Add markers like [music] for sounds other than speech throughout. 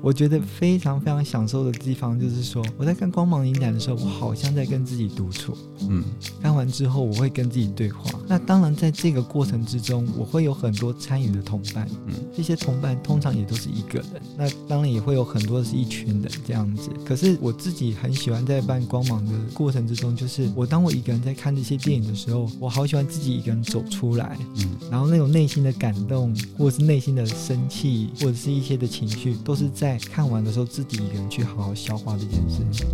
我觉得非常非常享受的地方，就是说我在看光芒影展的时候，我好像在跟自己独处。嗯，看完之后我会跟自己对话。那当然，在这个过程之中，我会有很多参与的同伴。嗯，这些同伴通常也都是一个人。那当然也会有很多是一群人这样子。可是我自己很喜欢在办光芒的过程之中，就是我当我一个人在看这些电影的时候，我好喜欢自己一个人走出来。嗯，然后那种内心的感动，或者是内心的生气，或者是一些的情绪，都是在在看完的时候自己一个人去好好消化这件事情。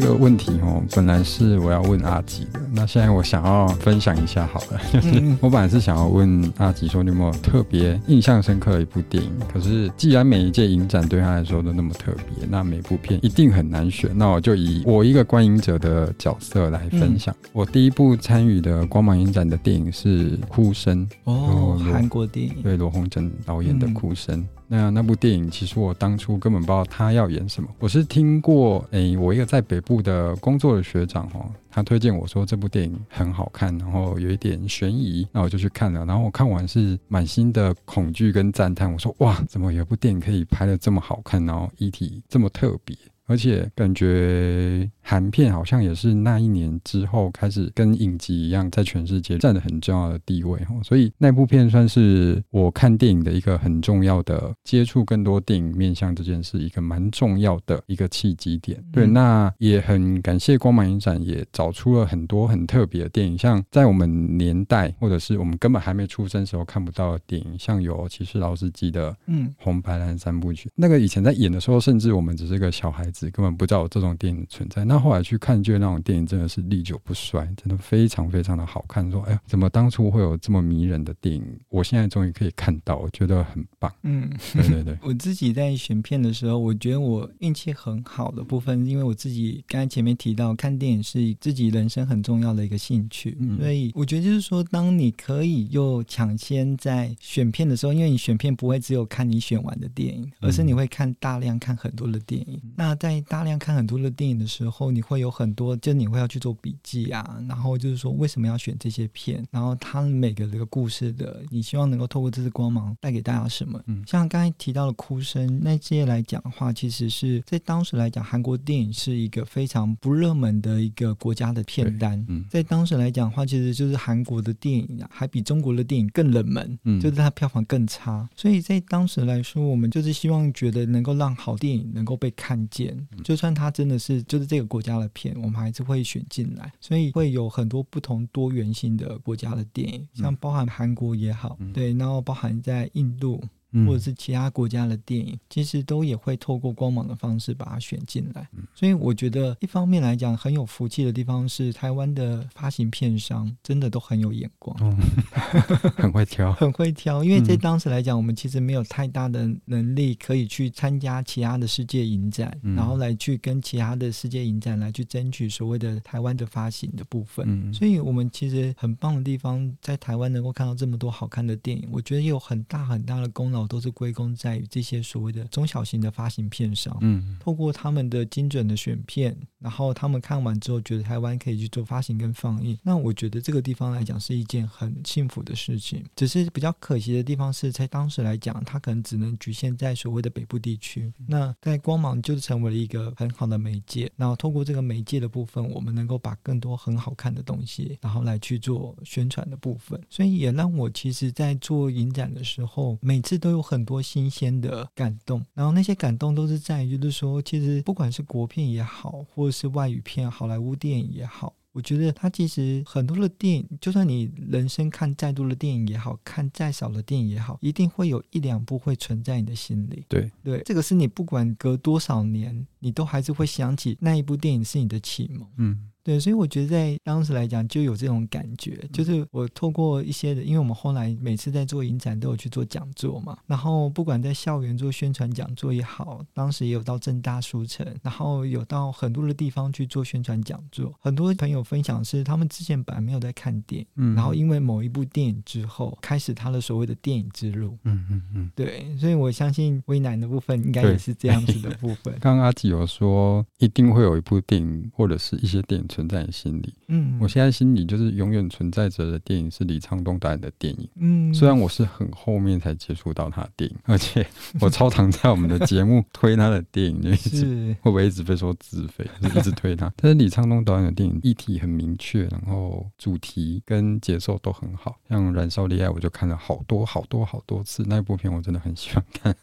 这个问题哦，本来是我要问阿吉的，那现在我想要分享一下好了，就是 [laughs] 我本来是想要问阿吉说，你有没有特别印象深刻的一部电影？可是既然每一届影展对他来说都那么特别，那每部片一定很难选，那我就以我一个观影者的角色来分享。嗯、我第一部参与的光芒影展的电影是《哭声》哦，韩国电影，对，罗红珍导演的《哭声》。嗯那那部电影，其实我当初根本不知道他要演什么。我是听过，诶、我一个在北部的工作的学长哦，他推荐我说这部电影很好看，然后有一点悬疑，那我就去看了。然后我看完是满心的恐惧跟赞叹，我说哇，怎么有部电影可以拍得这么好看，然后议题这么特别，而且感觉。韩片好像也是那一年之后开始跟影集一样，在全世界占了很重要的地位哦。所以那部片算是我看电影的一个很重要的接触更多电影面向这件事一个蛮重要的一个契机点。对，那也很感谢光芒影展也找出了很多很特别的电影，像在我们年代或者是我们根本还没出生时候看不到的电影，像有《骑士老司机》的嗯红白蓝三部曲，那个以前在演的时候，甚至我们只是个小孩子，根本不知道有这种电影存在。那后来去看，觉得那种电影真的是历久不衰，真的非常非常的好看。说，哎呀，怎么当初会有这么迷人的电影？我现在终于可以看到，我觉得很棒。嗯，[laughs] 对对对。[laughs] 我自己在选片的时候，我觉得我运气很好的部分，因为我自己刚才前面提到，看电影是自己人生很重要的一个兴趣，嗯、所以我觉得就是说，当你可以又抢先在选片的时候，因为你选片不会只有看你选完的电影，而是你会看大量看很多的电影。嗯、那在大量看很多的电影的时候，你会有。很多，就你会要去做笔记啊，然后就是说为什么要选这些片，然后它每个这个故事的，你希望能够透过这次光芒带给大家什么？嗯，像刚才提到的哭声，那这些来讲的话，其实是在当时来讲，韩国电影是一个非常不热门的一个国家的片单。嗯，在当时来讲的话，其实就是韩国的电影啊，还比中国的电影更冷门，嗯，就是它票房更差。所以在当时来说，我们就是希望觉得能够让好电影能够被看见，就算它真的是就是这个国家的。片我们还是会选进来，所以会有很多不同多元性的国家的电影，像包含韩国也好，对，然后包含在印度。或者是其他国家的电影，其实都也会透过光芒的方式把它选进来。所以我觉得一方面来讲很有福气的地方是，台湾的发行片商真的都很有眼光，嗯、[laughs] 很会挑，很会挑。因为在当时来讲，我们其实没有太大的能力可以去参加其他的世界影展，然后来去跟其他的世界影展来去争取所谓的台湾的发行的部分。所以我们其实很棒的地方，在台湾能够看到这么多好看的电影，我觉得有很大很大的功劳。都是归功在于这些所谓的中小型的发行片商，嗯，透过他们的精准的选片，然后他们看完之后觉得台湾可以去做发行跟放映，那我觉得这个地方来讲是一件很幸福的事情。只是比较可惜的地方是在当时来讲，它可能只能局限在所谓的北部地区。那在光芒就是成为了一个很好的媒介，然后透过这个媒介的部分，我们能够把更多很好看的东西，然后来去做宣传的部分。所以也让我其实在做影展的时候，每次都。都有很多新鲜的感动，然后那些感动都是在于，就是说，其实不管是国片也好，或者是外语片、好莱坞电影也好，我觉得它其实很多的电影，就算你人生看再多的电影也好，看再少的电影也好，一定会有一两部会存在你的心里。对对，这个是你不管隔多少年，你都还是会想起那一部电影是你的启蒙。嗯。对，所以我觉得在当时来讲就有这种感觉，就是我透过一些的，因为我们后来每次在做影展都有去做讲座嘛，然后不管在校园做宣传讲座也好，当时也有到正大书城，然后有到很多的地方去做宣传讲座，很多朋友分享是他们之前本来没有在看电影，嗯，然后因为某一部电影之后开始他的所谓的电影之路，嗯嗯嗯，对，所以我相信危难的部分应该也是这样子的部分。[laughs] 刚刚阿吉有说一定会有一部电影或者是一些电影存在你心里，嗯，我现在心里就是永远存在着的电影是李沧东导演的电影，嗯，虽然我是很后面才接触到他的电影，而且我超常在我们的节目推他的电影，就一直会不会一直被说自费，就是一直推他。但是李沧东导演的电影议题很明确，然后主题跟节奏都很好，像《燃烧恋爱》我就看了好多好多好多次，那部片我真的很喜欢看，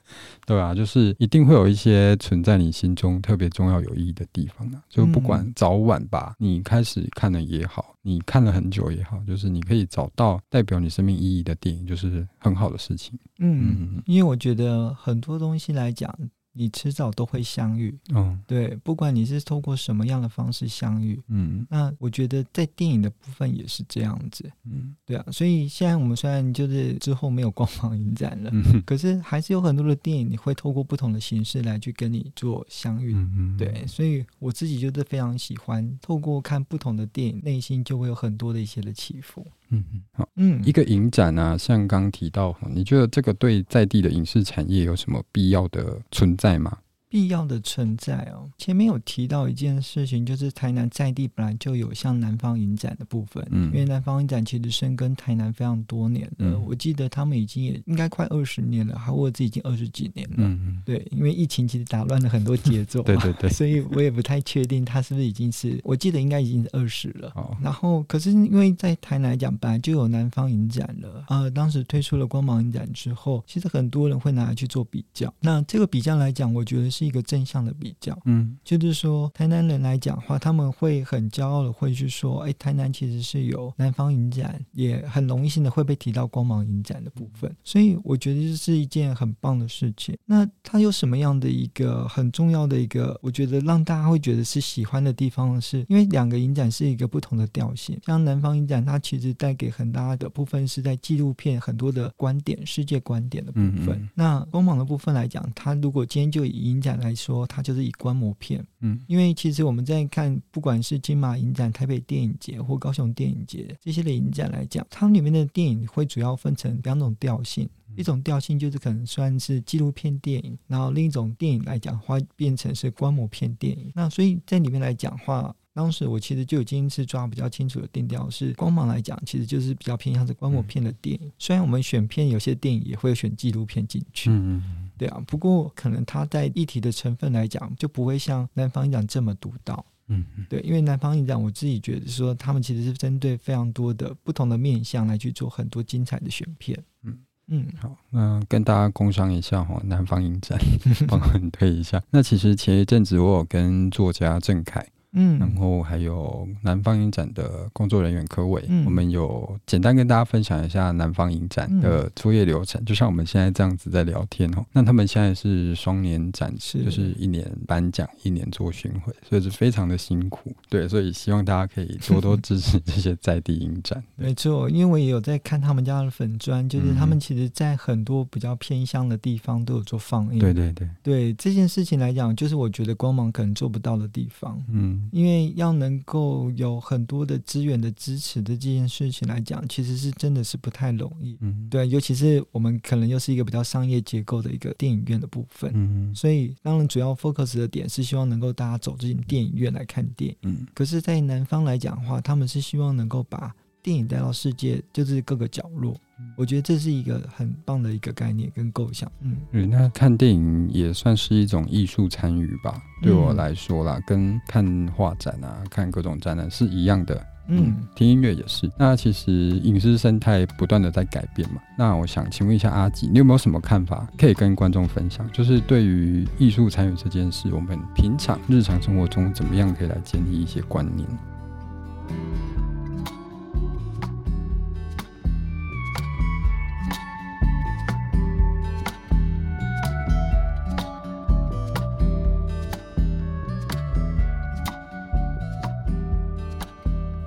对啊，就是一定会有一些存在你心中特别重要有意义的地方啊，就不管早晚吧，你开始看了也好，你看了很久也好，就是你可以找到代表你生命意义的电影，就是很好的事情。嗯，嗯，因为我觉得很多东西来讲。你迟早都会相遇，嗯，对，不管你是透过什么样的方式相遇，嗯，那我觉得在电影的部分也是这样子，嗯，对啊，所以现在我们虽然就是之后没有光芒影展了，嗯，可是还是有很多的电影你会透过不同的形式来去跟你做相遇，嗯，对，所以我自己就是非常喜欢透过看不同的电影，内心就会有很多的一些的起伏。嗯嗯，好，嗯，一个影展啊，像刚提到，你觉得这个对在地的影视产业有什么必要的存在吗？必要的存在哦，前面有提到一件事情，就是台南在地本来就有像南方影展的部分，嗯，因为南方影展其实深耕台南非常多年了，嗯，我记得他们已经也应该快二十年了，还或者已经二十几年了，嗯，对，因为疫情其实打乱了很多节奏，[laughs] 对对对，所以我也不太确定他是不是已经是，我记得应该已经是二十了，哦，然后可是因为在台南来讲，本来就有南方影展了，呃，当时推出了光芒影展之后，其实很多人会拿来去做比较，那这个比较来讲，我觉得是。一个正向的比较，嗯，就是说，台南人来讲的话，他们会很骄傲的会去说，哎，台南其实是有南方影展，也很容易性的会被提到光芒影展的部分，所以我觉得这是一件很棒的事情。那它有什么样的一个很重要的一个，我觉得让大家会觉得是喜欢的地方是，是因为两个影展是一个不同的调性，像南方影展，它其实带给很大的部分是在纪录片很多的观点、世界观点的部分。嗯嗯，那光芒的部分来讲，它如果今天就以影展来说，它就是以观摩片，嗯，因为其实我们在看，不管是金马影展、台北电影节或高雄电影节这些的影展来讲，它里面的电影会主要分成两种调性，一种调性就是可能算是纪录片电影，然后另一种电影来讲话，变成是观摩片电影。那所以在里面来讲话。当时我其实就已经是抓比较清楚的定调，是光芒来讲，其实就是比较偏向是观摩片的电影。虽然我们选片有些电影也会选纪录片进去，嗯嗯，对啊。不过可能它在议题的成分来讲，就不会像南方影展这么独到，嗯嗯，对。因为南方影展，我自己觉得说，他们其实是针对非常多的不同的面向来去做很多精彩的选片，嗯嗯。好，那跟大家工商一下哈，南方影展 [laughs] 帮我们推一下。那其实前一阵子我有跟作家郑凯。嗯，然后还有南方影展的工作人员柯伟，嗯、我们有简单跟大家分享一下南方影展的作业流程，嗯、就像我们现在这样子在聊天哦。那他们现在是双年展，是就是一年颁奖，一年做巡回，所以是非常的辛苦。对，所以希望大家可以多多支持这些在地影展。[laughs] 没错，因为我也有在看他们家的粉砖，就是他们其实在很多比较偏乡的地方都有做放映。对对对，对这件事情来讲，就是我觉得光芒可能做不到的地方。嗯。因为要能够有很多的资源的支持的这件事情来讲，其实是真的是不太容易。嗯，对，尤其是我们可能又是一个比较商业结构的一个电影院的部分。嗯，所以当然主要 focus 的点是希望能够大家走进电影院来看电影。嗯，可是，在南方来讲的话，他们是希望能够把电影带到世界，就是各个角落。我觉得这是一个很棒的一个概念跟构想。嗯，对，那看电影也算是一种艺术参与吧。对我来说啦，嗯、跟看画展啊、看各种展览是一样的。嗯，嗯听音乐也是。那其实影视生态不断的在改变嘛。那我想请问一下阿吉，你有没有什么看法可以跟观众分享？就是对于艺术参与这件事，我们平常日常生活中怎么样可以来建立一些观念？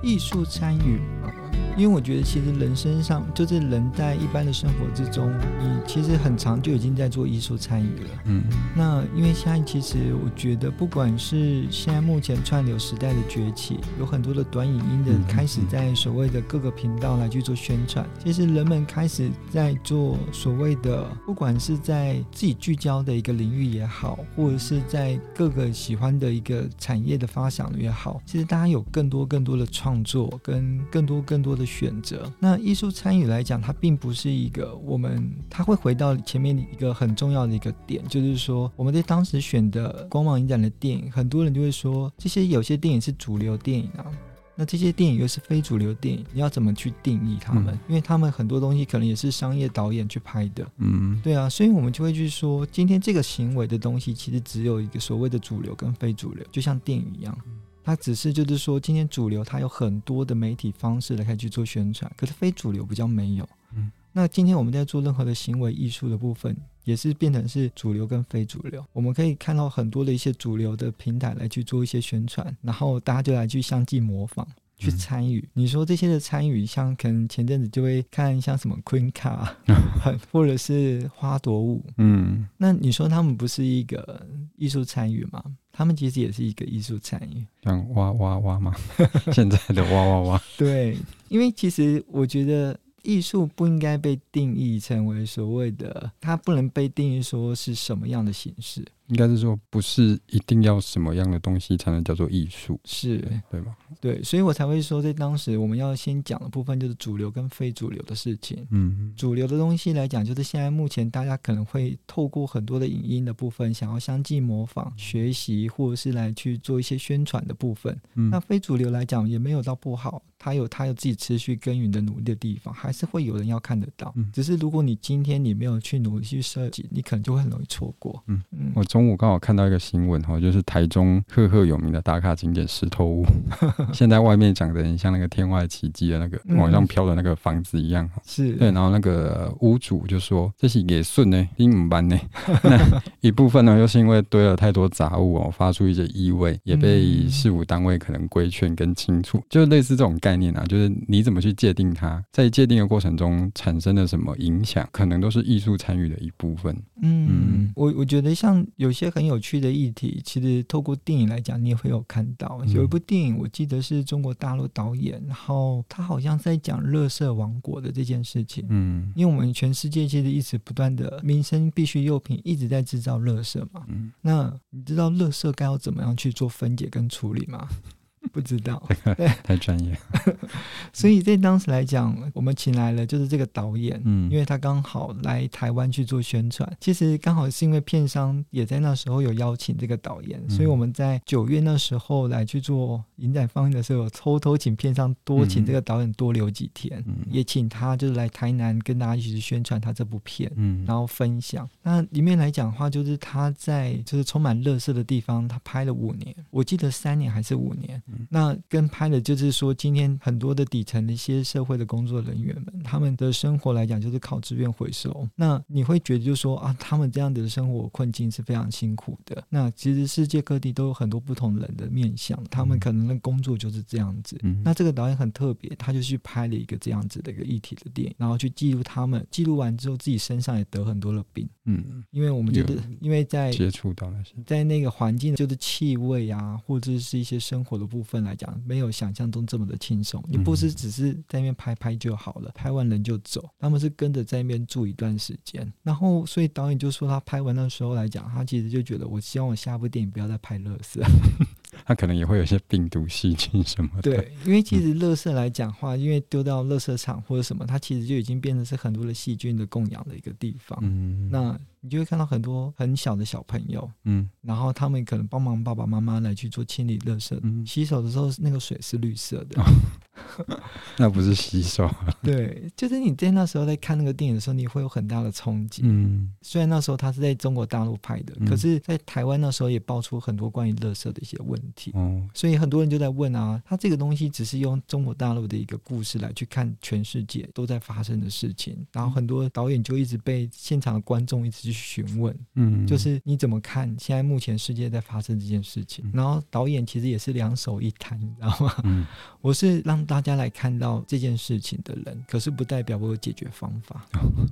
艺术参与。因为我觉得，其实人身上，就是人在一般的生活之中，你其实很长就已经在做艺术参与了。嗯，那因为现在其实我觉得，不管是现在目前串流时代的崛起，有很多的短影音的开始在所谓的各个频道来去做宣传。其实人们开始在做所谓的，不管是在自己聚焦的一个领域也好，或者是在各个喜欢的一个产业的发想也好，其实大家有更多更多的创作，跟更多更多的。选择。那艺术参与来讲，它并不是一个我们，它会回到前面一个很重要的一个点，就是说我们在当时选的光芒影展的电影，很多人就会说，这些有些电影是主流电影啊，那这些电影又是非主流电影，你要怎么去定义他们？嗯、因为他们很多东西可能也是商业导演去拍的，嗯，对啊，所以我们就会去说，今天这个行为的东西，其实只有一个所谓的主流跟非主流，就像电影一样。它只是就是说，今天主流它有很多的媒体方式来开始去做宣传，可是非主流比较没有。嗯，那今天我们在做任何的行为艺术的部分，也是变成是主流跟非主流。我们可以看到很多的一些主流的平台来去做一些宣传，然后大家就来去相继模仿。去参与，你说这些的参与，像可能前阵子就会看像什么 Queen 卡，[laughs] 或者是花朵舞，嗯，那你说他们不是一个艺术参与吗？他们其实也是一个艺术参与，像哇哇哇吗？[laughs] 现在的哇哇哇，[laughs] 对，因为其实我觉得。艺术不应该被定义成为所谓的，它不能被定义说是什么样的形式，应该是说不是一定要什么样的东西才能叫做艺术，是对，吗？对，所以我才会说，在当时我们要先讲的部分就是主流跟非主流的事情。嗯，主流的东西来讲，就是现在目前大家可能会透过很多的影音的部分，想要相继模仿、学习，或者是来去做一些宣传的部分。嗯，那非主流来讲，也没有到不好。他有他有自己持续耕耘的努力的地方，还是会有人要看得到。嗯，只是如果你今天你没有去努力去设计，你可能就会很容易错过。嗯嗯。我中午刚好看到一个新闻哈，就是台中赫赫有名的打卡景点石头屋，[laughs] 现在外面长得很像那个天外奇迹的那个往上飘的那个房子一样。是。对，然后那个屋主就说：“这是野顺呢，英文班呢。” [laughs] 那一部分呢，又是因为堆了太多杂物哦，发出一些异味，也被事务单位可能规劝跟清除，就类似这种概念啊，就是你怎么去界定它，在界定的过程中产生了什么影响，可能都是艺术参与的一部分。嗯，嗯我我觉得像有些很有趣的议题，其实透过电影来讲，你也会有看到。有一部电影，我记得是中国大陆导演，然后他好像在讲乐色王国的这件事情。嗯，因为我们全世界其实一直不断的民生必需用品一直在制造乐色嘛。嗯，那你知道乐色该要怎么样去做分解跟处理吗？不知道，[laughs] 太专业。[laughs] 所以在当时来讲，我们请来了就是这个导演，嗯，因为他刚好来台湾去做宣传。其实刚好是因为片商也在那时候有邀请这个导演，嗯、所以我们在九月那时候来去做影展放映的时候，偷偷请片商多请这个导演多留几天，嗯、也请他就是来台南跟大家一起去宣传他这部片，嗯，然后分享。那里面来讲的话，就是他在就是充满乐色的地方，他拍了五年，我记得三年还是五年。那跟拍的就是说，今天很多的底层的一些社会的工作人员们，他们的生活来讲就是靠资源回收。那你会觉得就是说啊，他们这样子的生活困境是非常辛苦的。那其实世界各地都有很多不同人的面向，他们可能的工作就是这样子。嗯、那这个导演很特别，他就去拍了一个这样子的一个议题的电影，然后去记录他们。记录完之后，自己身上也得很多的病。嗯，因为我们觉得，因为在接触到那些，在那个环境，就是气味啊，或者是一些生活的部分。分来讲，没有想象中这么的轻松。你不是只是在那边拍拍就好了，拍完人就走。他们是跟着在那边住一段时间，然后所以导演就说，他拍完的时候来讲，他其实就觉得，我希望我下部电影不要再拍垃圾。他可能也会有一些病毒、细菌什么的。对，因为其实垃圾来讲话，因为丢到垃圾场或者什么，它其实就已经变成是很多的细菌的供养的一个地方。嗯，那你就会看到很多很小的小朋友，嗯，然后他们可能帮忙爸爸妈妈来去做清理垃圾，嗯，洗手的时候那个水是绿色的。[laughs] [laughs] 那不是吸收。[laughs] 对，就是你在那时候在看那个电影的时候，你会有很大的冲击。嗯，虽然那时候他是在中国大陆拍的，嗯、可是在台湾那时候也爆出很多关于乐色的一些问题。哦，所以很多人就在问啊，他这个东西只是用中国大陆的一个故事来去看全世界都在发生的事情，然后很多导演就一直被现场的观众一直去询问，嗯，就是你怎么看现在目前世界在发生这件事情？嗯、然后导演其实也是两手一摊，你知道吗？嗯，[laughs] 我是让大家来看到这件事情的人，可是不代表我有解决方法，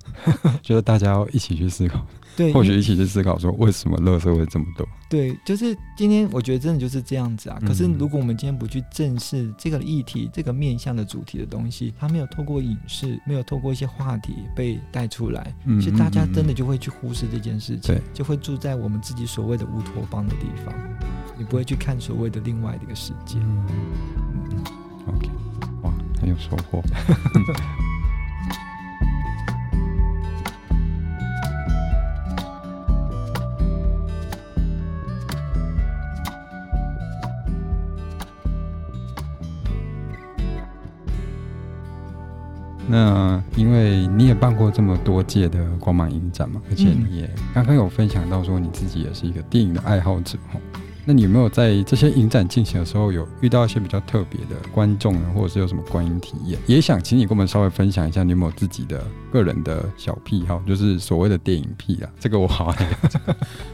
[laughs] 就是大家要一起去思考，对，或许一起去思考说为什么垃圾会这么多？对，就是今天我觉得真的就是这样子啊。嗯、可是如果我们今天不去正视这个议题、这个面向的主题的东西，它没有透过影视，没有透过一些话题被带出来，嗯、其实大家真的就会去忽视这件事情，就会住在我们自己所谓的乌托邦的地方，你不会去看所谓的另外的一个世界。有收获。那因为你也办过这么多届的光芒影展嘛，而且你也刚刚有分享到说你自己也是一个电影的爱好者哈。那你有没有在这些影展进行的时候，有遇到一些比较特别的观众呢，或者是有什么观影体验？也想请你跟我们稍微分享一下，你有没有自己的个人的小癖好，就是所谓的电影癖啊？这个我好爱，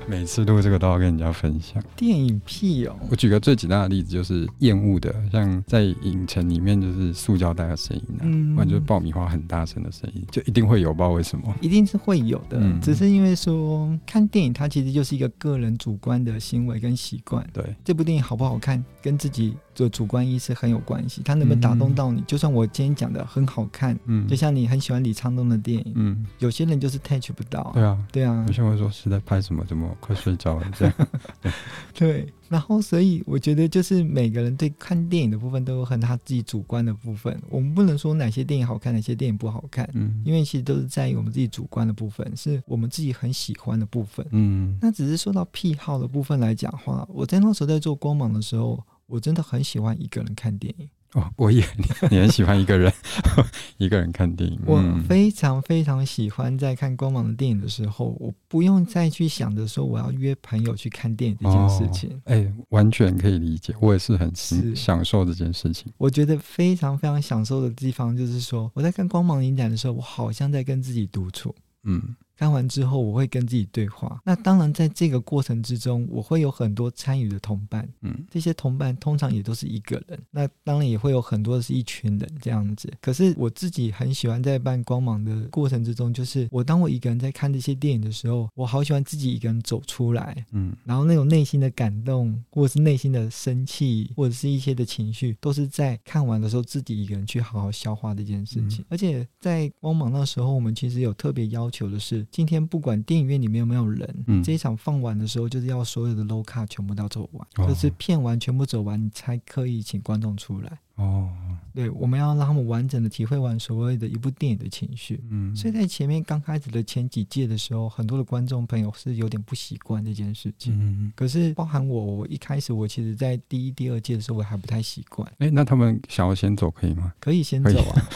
每次录这个都要跟人家分享。电影癖哦，我举个最简单的例子，就是厌恶的，像在影城里面就是塑胶袋的声音啊，嗯，不然就是爆米花很大声的声音，就一定会有，不知道为什么，一定是会有的，嗯，只是因为说看电影，它其实就是一个个人主观的行为跟习惯。对，这部电影好不好看，跟自己的主观意识很有关系。它能不能打动到你？嗯、就算我今天讲的很好看，嗯，就像你很喜欢李沧东的电影，嗯，有些人就是 touch 不到。对啊，对啊，有些人会说是在拍什么？怎么快睡着了？这样。对，[laughs] 对，然后所以我觉得就是每个人对看电影的部分都有很他自己主观的部分。我们不能说哪些电影好看，哪些电影不好看，嗯，因为其实都是在于我们自己主观的部分，是我们自己很喜欢的部分。嗯，那只是说到癖好的部分来讲的话，我在那时候在做光芒的时候，我真的很喜欢一个人看电影。哦，我也你，你很喜欢一个人 [laughs] 一个人看电影。我非常非常喜欢在看光芒的电影的时候，我不用再去想着说我要约朋友去看电影这件事情。哎、哦欸，完全可以理解，我也是很享受这件事情。我觉得非常非常享受的地方就是说，我在看光芒影展的时候，我好像在跟自己独处。嗯。看完之后，我会跟自己对话。那当然，在这个过程之中，我会有很多参与的同伴。嗯，这些同伴通常也都是一个人。那当然也会有很多是一群人这样子。可是我自己很喜欢在办光芒的过程之中，就是我当我一个人在看这些电影的时候，我好喜欢自己一个人走出来。嗯，然后那种内心的感动，或者是内心的生气，或者是一些的情绪，都是在看完的时候自己一个人去好好消化这件事情。嗯，而且在光芒那时候，我们其实有特别要求的是。今天不管电影院里面有没有人，嗯、这一场放完的时候，就是要所有的 low 卡全部都走完，哦、就是片完全部走完，你才可以请观众出来。哦，对，我们要让他们完整的体会完所谓的一部电影的情绪。嗯，所以在前面刚开始的前几届的时候，很多的观众朋友是有点不习惯这件事情。嗯，可是包含我，我一开始我其实，在第一、第二届的时候，我还不太习惯。哎，那他们想要先走可以吗？可以先走啊，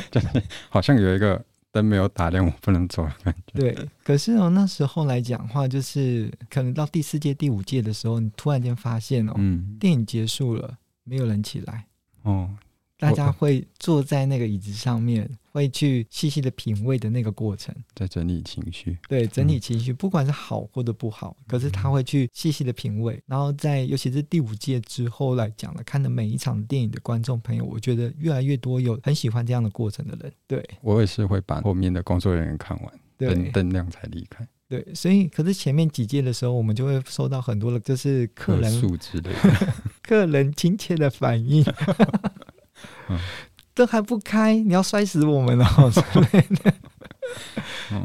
[laughs] 好像有一个。灯没有打量，我不能走的感觉。对，可是哦，那时候来讲话，就是可能到第四届、第五届的时候，你突然间发现哦，嗯，电影结束了，没有人起来哦。大家会坐在那个椅子上面，会去细细的品味的那个过程，在整理情绪。对，整理情绪，不管是好或者不好，可是他会去细细的品味。然后在尤其是第五届之后来讲了，看的每一场电影的观众朋友，我觉得越来越多有很喜欢这样的过程的人。对，我也是会把后面的工作人员看完，灯灯亮才离开。对，所以可是前面几届的时候，我们就会收到很多的，就是客人素质的 [laughs] 客人亲切的反应。[laughs] 嗯、都还不开，你要摔死我们哦 [laughs] 之类的。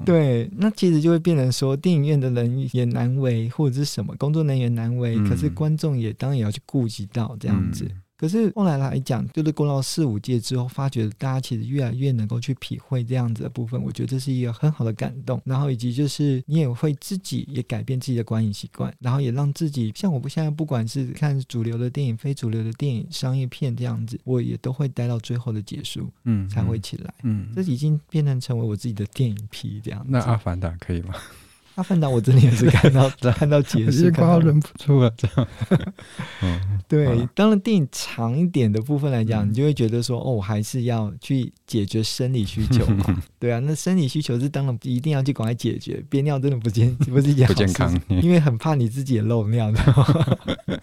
对，那其实就会变成说，电影院的人也难为，或者是什么工作人员难为，嗯、可是观众也当然也要去顾及到这样子。嗯可是后来来讲，就是过了四五届之后，发觉大家其实越来越能够去体会这样子的部分，我觉得这是一个很好的感动。然后以及就是你也会自己也改变自己的观影习惯，然后也让自己像我不现在不管是看主流的电影、非主流的电影、商业片这样子，我也都会待到最后的结束，嗯，才会起来，嗯，这已经变成成为我自己的电影癖这样子。那阿凡达可以吗？阿凡达，我真的也是看到 [laughs] 看到解释，快要忍不住了。这样，[laughs] 嗯，对。当然，电影长一点的部分来讲，你就会觉得说，哦，我还是要去解决生理需求嘛。[laughs] 对啊，那生理需求是当然一定要去赶快解决。憋尿真的不健不是一件好事，不健康，因为很怕你自己也漏尿的。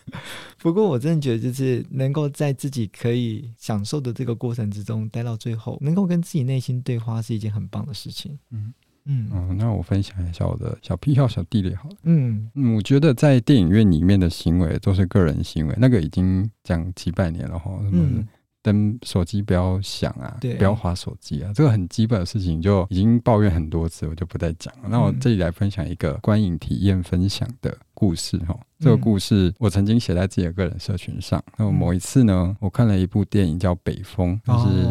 不过，我真的觉得，就是能够在自己可以享受的这个过程之中待到最后，能够跟自己内心对话，是一件很棒的事情。嗯。嗯，嗯，那我分享一下我的小癖好、小地雷好了。嗯嗯，我觉得在电影院里面的行为都是个人行为，那个已经讲几百年了哈。什么灯手机不要响啊，不要划手机啊，这个很基本的事情就已经抱怨很多次，我就不再讲了。那我这里来分享一个观影体验分享的故事哈。这个故事我曾经写在自己的个人社群上。那么某一次呢，我看了一部电影叫《北风》，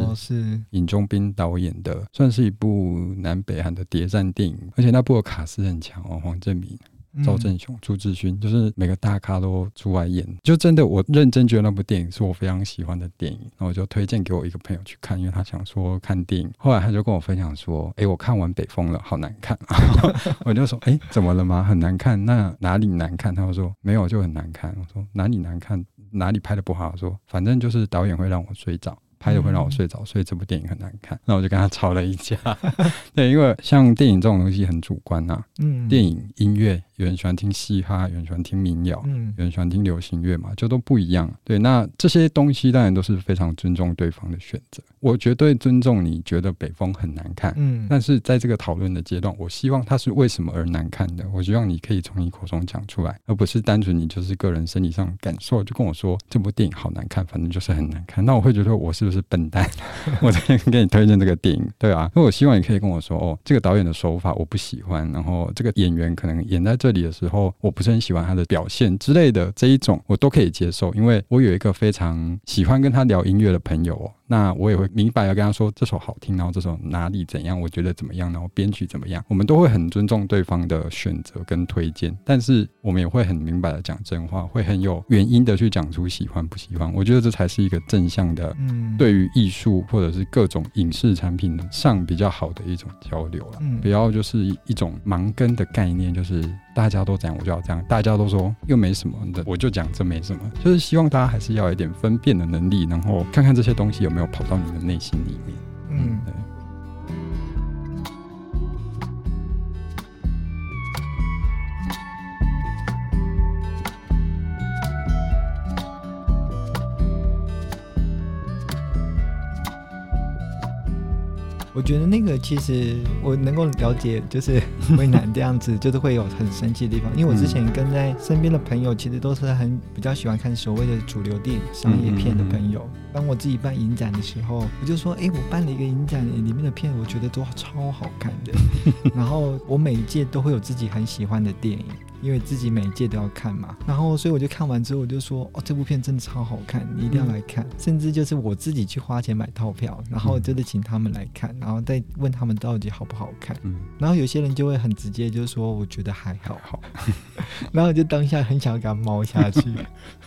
就是尹中斌导演的，算是一部南北韩的谍战电影，而且那部的卡斯很强哦，黄正明。赵正雄、朱志勋，就是每个大咖都出来演，就真的我认真觉得那部电影是我非常喜欢的电影，然后我就推荐给我一个朋友去看，因为他想说看电影。后来他就跟我分享说：“哎，我看完《北风》了，好难看。[laughs] ”我就说：“哎，怎么了吗？很难看？那哪里难看？”他就说：“没有，就很难看。”我说：“哪里难看？哪里拍的不好？”说：“反正就是导演会让我睡着。”拍的会让我睡着，所以这部电影很难看。那我就跟他吵了一架。[laughs] 对，因为像电影这种东西很主观呐。嗯。电影音乐，有人喜欢听嘻哈，有人喜欢听民谣，嗯，有人喜欢听流行乐嘛，就都不一样。对，那这些东西当然都是非常尊重对方的选择。我绝对尊重你觉得北风很难看，嗯，但是在这个讨论的阶段，我希望它是为什么而难看的。我希望你可以从你口中讲出来，而不是单纯你就是个人生理上感受就跟我说这部电影好难看，反正就是很难看。那我会觉得我是。不是笨蛋，[laughs] 我今天给你推荐这个电影，对啊，那我希望你可以跟我说，哦，这个导演的手法我不喜欢，然后这个演员可能演在这这里的时候，我不是很喜欢他的表现之类的，这一种我都可以接受，因为我有一个非常喜欢跟他聊音乐的朋友哦。那我也会明白的跟他说，这首好听，然后这首哪里怎样，我觉得怎么样，然后编曲怎么样，我们都会很尊重对方的选择跟推荐，但是我们也会很明白的讲真话，会很有原因的去讲出喜欢不喜欢。我觉得这才是一个正向的，嗯，对于艺术或者是各种影视产品上比较好的一种交流了，嗯，不要就是一种盲跟的概念，就是。大家都这样，我就要这样。大家都说又没什么的，我就讲这没什么。就是希望大家还是要有一点分辨的能力，然后看看这些东西有没有要跑到你的内心里面。我觉得那个其实我能够了解，就是 [laughs] 为难这样子，就是会有很生气的地方。因为我之前跟在身边的朋友，其实都是很比较喜欢看所谓的主流电影、商业片的朋友。当我自己办影展的时候，我就说：“哎，我办了一个影展，里面的片我觉得都超好看的。”然后我每一届都会有自己很喜欢的电影。因为自己每一届都要看嘛，然后所以我就看完之后我就说，哦，这部片真的超好看，你一定要来看。嗯、甚至就是我自己去花钱买套票，然后真的请他们来看，然后再问他们到底好不好看。嗯、然后有些人就会很直接，就是说我觉得还好，好。[laughs] 然后我就当下很想要给他猫下去。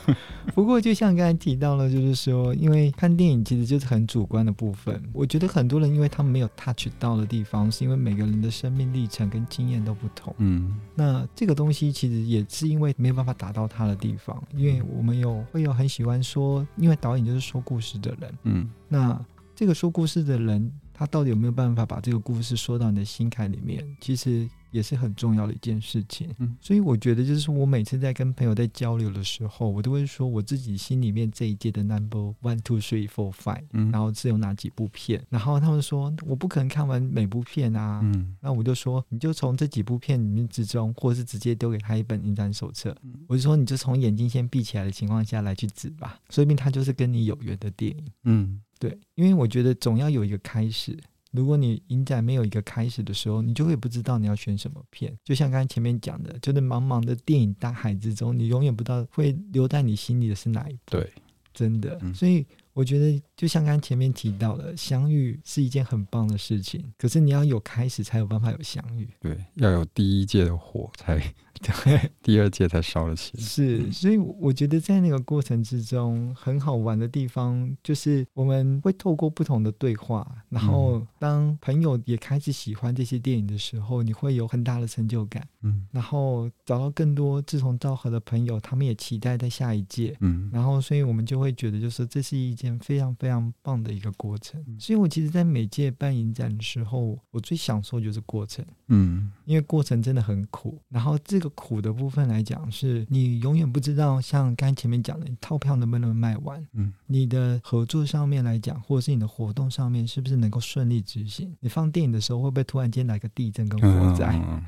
[laughs] 不过就像刚才提到了，就是说，因为看电影其实就是很主观的部分。我觉得很多人因为他们没有 touch 到的地方，是因为每个人的生命历程跟经验都不同。嗯，那这个东西。其实也是因为没有办法打到他的地方，因为我们有会有很喜欢说，因为导演就是说故事的人，嗯，那这个说故事的人，他到底有没有办法把这个故事说到你的心坎里面？其实。也是很重要的一件事情，嗯，所以我觉得就是我每次在跟朋友在交流的时候，我都会说我自己心里面这一届的 number one two three four five，嗯，然后是有哪几部片，然后他们说我不可能看完每部片啊，嗯，那我就说你就从这几部片里面之中，或者是直接丢给他一本影展手册，嗯，我就说你就从眼睛先闭起来的情况下来去指吧，说不定他就是跟你有缘的电影，嗯，对，因为我觉得总要有一个开始。如果你影展没有一个开始的时候，你就会不知道你要选什么片。就像刚才前面讲的，就是茫茫的电影大海之中，你永远不知道会留在你心里的是哪一部。对，真的，所以。我觉得就像刚才前面提到的，相遇是一件很棒的事情。可是你要有开始，才有办法有相遇。对，要有第一届的火才对，第二届才烧了起来。是，所以我觉得在那个过程之中，很好玩的地方就是我们会透过不同的对话，然后当朋友也开始喜欢这些电影的时候，你会有很大的成就感。嗯，然后找到更多志同道合的朋友，他们也期待在下一届。嗯，然后所以我们就会觉得，就是这是一件。非常非常棒的一个过程，所以我其实，在每届办影展的时候，我最享受就是过程，嗯，因为过程真的很苦。然后这个苦的部分来讲，是你永远不知道，像刚才前面讲的，套票能不能卖完，嗯，你的合作上面来讲，或者是你的活动上面，是不是能够顺利执行？你放电影的时候，会不会突然间来个地震跟火灾？嗯、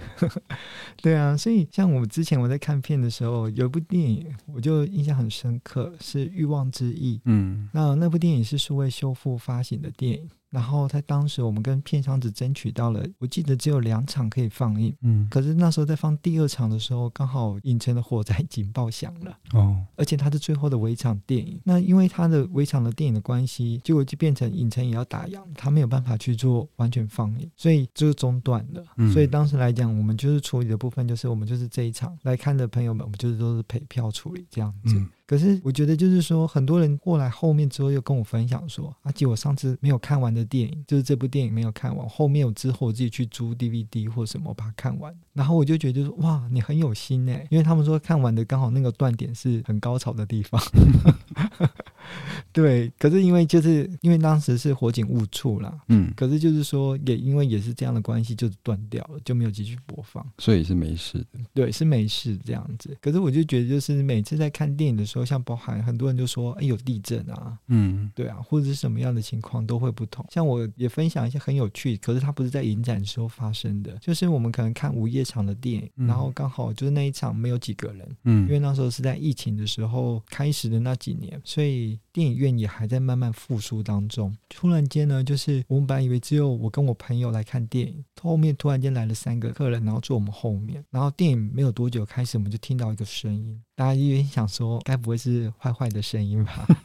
[laughs] 对啊，所以像我之前我在看片的时候，有一部电影，我就印象很深刻，是《欲望之翼》，嗯，那。那部电影是数位修复发行的电影。然后在当时，我们跟片商只争取到了，我记得只有两场可以放映。嗯，可是那时候在放第二场的时候，刚好影城的火灾警报响了。哦，而且它是最后的尾场电影。那因为它的尾场的电影的关系，结果就变成影城也要打烊，他没有办法去做完全放映，所以就中断了。嗯，所以当时来讲，我们就是处理的部分，就是我们就是这一场来看的朋友们，我们就是都是陪票处理这样子。嗯，可是我觉得就是说，很多人过来后面之后又跟我分享说，阿吉，我上次没有看完的。电影就是这部电影没有看完，后面有之后我自己去租 DVD 或什么把它看完，然后我就觉得就是哇，你很有心哎，因为他们说看完的刚好那个断点是很高潮的地方。[laughs] [laughs] 对，可是因为就是因为当时是火警误触啦，嗯，可是就是说也因为也是这样的关系，就断掉了，就没有继续播放，所以是没事的，对，是没事这样子。可是我就觉得就是每次在看电影的时候，像包含很多人就说，哎，有地震啊，嗯，对啊，或者是什么样的情况都会不同。像我也分享一些很有趣，可是它不是在影展的时候发生的，就是我们可能看午夜场的电影，嗯、然后刚好就是那一场没有几个人，嗯，因为那时候是在疫情的时候开始的那几年，所以电影院也还在慢慢复苏当中。突然间呢，就是我们本来以为只有我跟我朋友来看电影，后面突然间来了三个客人，然后坐我们后面，然后电影没有多久开始，我们就听到一个声音，大家有点想说，该不会是坏坏的声音吧？[laughs]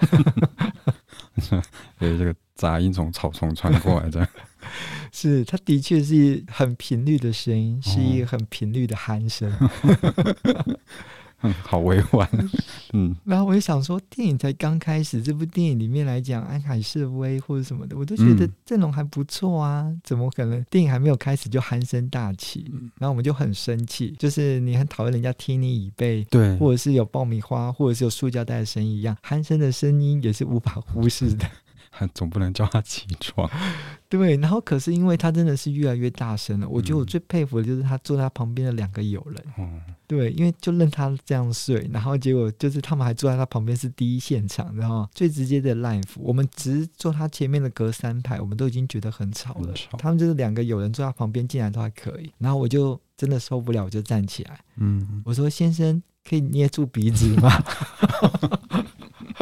对，这个杂音从草丛传过来的，[laughs] 是它的确是很频率的声音，是一个很频率的鼾声。[laughs] 嗯，[laughs] 好委婉。[laughs] 嗯，然后我就想说，电影才刚开始，这部电影里面来讲，安海瑟薇或者什么的，我都觉得阵容还不错啊，嗯、怎么可能电影还没有开始就鼾声大起？然后我们就很生气，就是你很讨厌人家踢你椅背，对，或者是有爆米花，或者是有塑胶袋的声音一样，鼾声的声音也是无法忽视的。还总不能叫他起床，[laughs] 对。然后可是因为他真的是越来越大声了，我觉得我最佩服的就是他坐在他旁边的两个友人，嗯，对，因为就任他这样睡，然后结果就是他们还坐在他旁边是第一现场，然后最直接的 live，我们只是坐他前面的隔三排，我们都已经觉得很吵了，吵。他们就是两个友人坐在他旁边竟然都还可以，然后我就真的受不了，我就站起来，嗯，我说先生可以捏住鼻子吗？[laughs]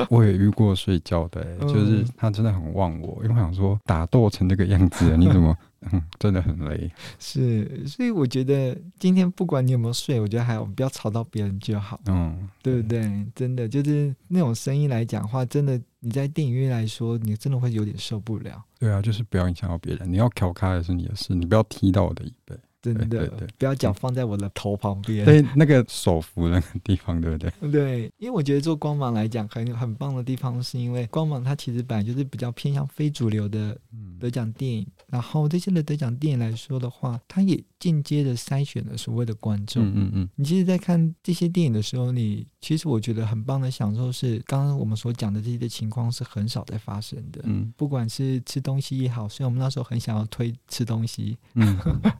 我也遇过睡觉的、欸，就是他真的很忘我，因为我想说打斗成这个样子，你怎么，嗯，真的很累。[laughs] 是，所以我觉得今天不管你有没有睡，我觉得还好，不要吵到别人就好。嗯，对不对？真的就是那种声音来讲的话，真的你在电影院来说，你真的会有点受不了。对啊，就是不要影响到别人。你要调开也是你的事，你不要踢到我的椅背。真的，对对对，不要脚放在我的头旁边，对那个手扶那个地方，对不对？[laughs] 对，因为我觉得做光芒来讲很很棒的地方，是因为光芒它其实本来就是比较偏向非主流的得奖电影，嗯、然后这些的得奖电影来说的话，它也间接的筛选了所谓的观众。嗯嗯嗯。你其实，在看这些电影的时候，你其实我觉得很棒的享受是，刚刚我们所讲的这些的情况是很少在发生的。嗯，不管是吃东西也好，虽然我们那时候很想要推吃东西。嗯。[laughs]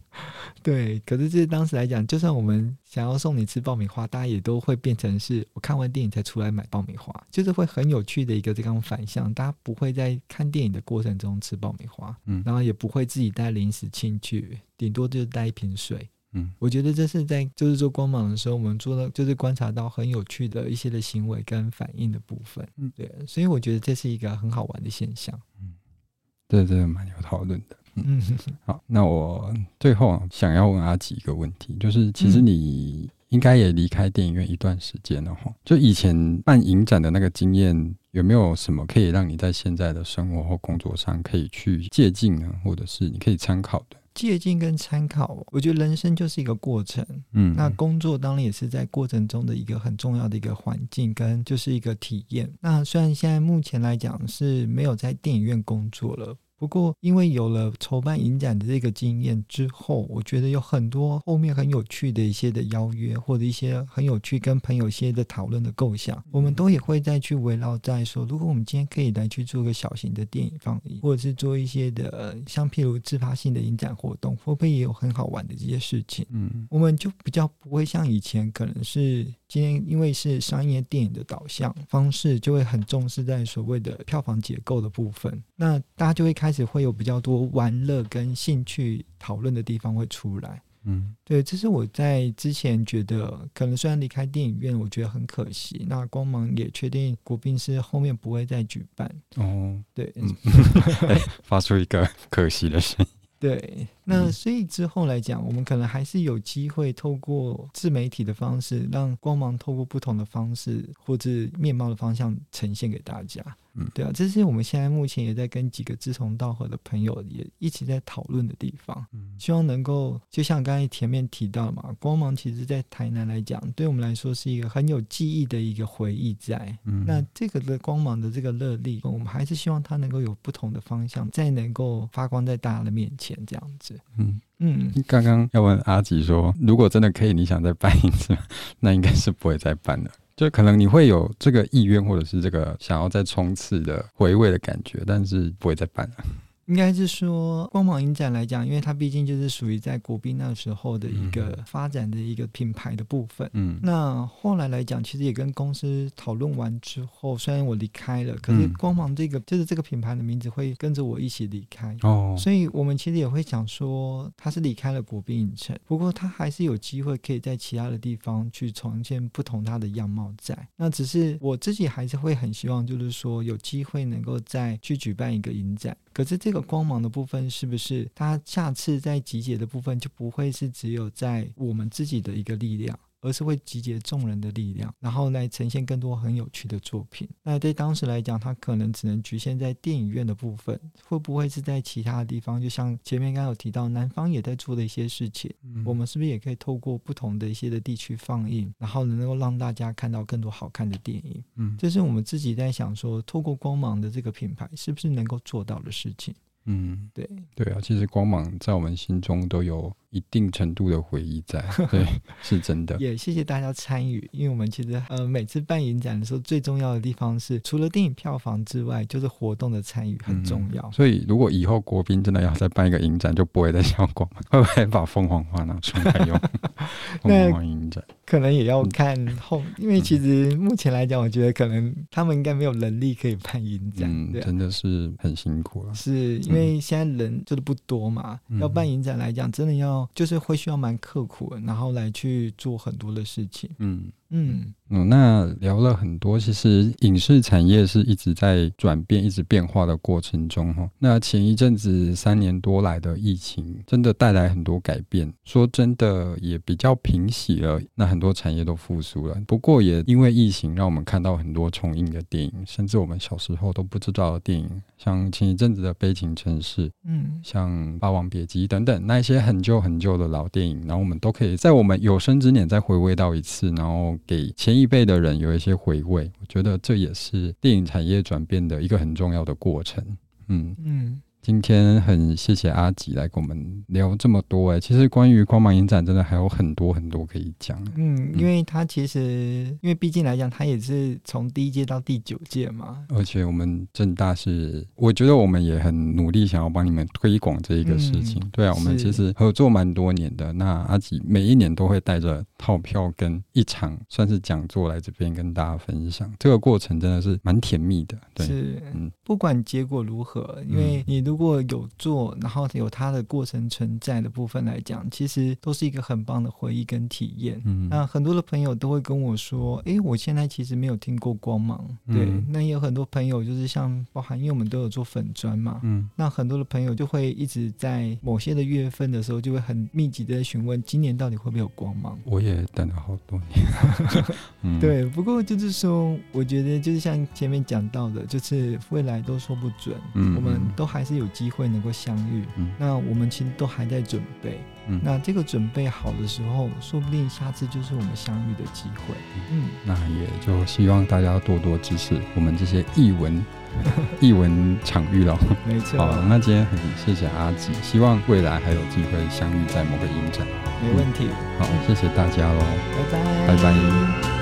对，可是这当时来讲，就算我们想要送你吃爆米花，大家也都会变成是我看完电影才出来买爆米花，就是会很有趣的一个这种反向，大家不会在看电影的过程中吃爆米花，嗯，然后也不会自己带零食进去，顶多就是带一瓶水，嗯，我觉得这是在就是做光芒的时候，我们做的就是观察到很有趣的一些的行为跟反应的部分，嗯，对，所以我觉得这是一个很好玩的现象，嗯，对对蛮有讨论的。嗯，好，那我最后想要问阿吉一个问题，就是其实你应该也离开电影院一段时间了哈，就以前办影展的那个经验。有没有什么可以让你在现在的生活或工作上可以去借鉴呢？或者是你可以参考的？借鉴跟参考，我觉得人生就是一个过程，嗯，那工作当然也是在过程中的一个很重要的一个环境，跟就是一个体验。那虽然现在目前来讲是没有在电影院工作了。不过，因为有了筹办影展的这个经验之后，我觉得有很多后面很有趣的一些的邀约，或者一些很有趣跟朋友一些的讨论的构想，我们都也会再去围绕在说，如果我们今天可以来去做个小型的电影放映，或者是做一些的像譬如自发性的影展活动，会不会也有很好玩的这些事情？嗯，我们就比较不会像以前可能是。今天因为是商业电影的导向方式，就会很重视在所谓的票房结构的部分。那大家就会开始会有比较多玩乐跟兴趣讨论的地方会出来。嗯，对，这是我在之前觉得可能虽然离开电影院，我觉得很可惜。那光芒也确定国宾是后面不会再举办。哦，对，嗯欸，[laughs] 发出一个可惜的声音。对，那所以之后来讲，我们可能还是有机会透过自媒体的方式，让光芒透过不同的方式或者面貌的方向呈现给大家。嗯，对啊，这是我们现在目前也在跟几个志同道合的朋友也一起在讨论的地方。嗯，希望能够就像刚才前面提到嘛，光芒其实在台南来讲，对我们来说是一个很有记忆的一个回忆在。嗯，那这个的光芒的这个热力，我们还是希望它能够有不同的方向，再能够发光在大家的面前，这样子。嗯嗯，刚刚要问阿吉说，如果真的可以，你想再办一次，[laughs] 那应该是不会再办了。就可能你会有这个意愿，或者是这个想要再冲刺的回味的感觉，但是不会再办了。应该是说，光芒影展来讲，因为它毕竟就是属于在国宾那时候的一个发展的一个品牌的部分。嗯，那后来来讲，其实也跟公司讨论完之后，虽然我离开了，可是光芒这个就是这个品牌的名字会跟着我一起离开。哦，所以我们其实也会想说，他是离开了国宾影城，不过他还是有机会可以在其他的地方去重现不同他的样貌在。那只是我自己还是会很希望，就是说有机会能够再去举办一个影展。可是这个光芒的部分，是不是它下次在集结的部分就不会是只有在我们自己的一个力量？而是会集结众人的力量，然后来呈现更多很有趣的作品。那对当时来讲，它可能只能局限在电影院的部分，会不会是在其他的地方？就像前面刚刚有提到，南方也在做的一些事情，嗯，我们是不是也可以透过不同的一些的地区放映，然后能够让大家看到更多好看的电影？嗯，这是我们自己在想说，透过光芒的这个品牌，是不是能够做到的事情？嗯，对对啊，其实光芒在我们心中都有一定程度的回忆在，[laughs] 对，是真的。也谢谢大家参与，因为我们其实呃每次办影展的时候，最重要的地方是除了电影票房之外，就是活动的参与很重要。嗯、所以如果以后国宾真的要再办一个影展，就不会再叫光芒，[laughs] 会不会把凤凰花拿出来用？[laughs] 凤凰影展可能也要看后，因为其实目前来讲，我觉得可能他们应该没有能力可以办影展，嗯，真的是很辛苦了。是因为现在人就是不多嘛，嗯、要办影展来讲，真的要。就是会需要蛮刻苦的，然后来去做很多的事情。嗯嗯。嗯，那聊了很多，其实影视产业是一直在转变、一直变化的过程中哈。那前一阵子三年多来的疫情，真的带来很多改变。说真的，也比较平息了，那很多产业都复苏了。不过也因为疫情，让我们看到很多重映的电影，甚至我们小时候都不知道的电影，像前一阵子的《悲情城市》，嗯，像《霸王别姬》等等，那一些很旧很旧的老电影，然后我们都可以在我们有生之年再回味到一次，然后给前。一辈的人有一些回味，我觉得这也是电影产业转变的一个很重要的过程。嗯嗯。今天很谢谢阿吉来跟我们聊这么多哎，其实关于光芒影展真的还有很多很多可以讲。嗯，因为他其实，因为毕竟来讲，他也是从第一届到第九届嘛。而且我们正大是，我觉得我们也很努力想要帮你们推广这一个事情。嗯、对啊，我们其实合作蛮多年的。那阿吉每一年都会带着套票跟一场算是讲座来这边跟大家分享，这个过程真的是蛮甜蜜的。对，是，嗯，不管结果如何，因为你如如果有做，然后有它的过程存在的部分来讲，其实都是一个很棒的回忆跟体验。嗯，那很多的朋友都会跟我说：“哎，我现在其实没有听过光芒。”对，嗯、那也有很多朋友就是像包含，因为我们都有做粉砖嘛，嗯，那很多的朋友就会一直在某些的月份的时候，就会很密集的询问今年到底会不会有光芒。我也等了好多年。[laughs] 嗯、对，不过就是说，我觉得就是像前面讲到的，就是未来都说不准，嗯，我们都还是有机会能够相遇。嗯，那我们其实都还在准备。嗯，那这个准备好的时候，说不定下次就是我们相遇的机会。嗯，那也就希望大家多多支持我们这些译文 [laughs] 译文场域了。没错。好，那今天很谢谢阿吉，希望未来还有机会相遇在某个影展。没问题。好，谢谢大家喽。拜拜。拜拜。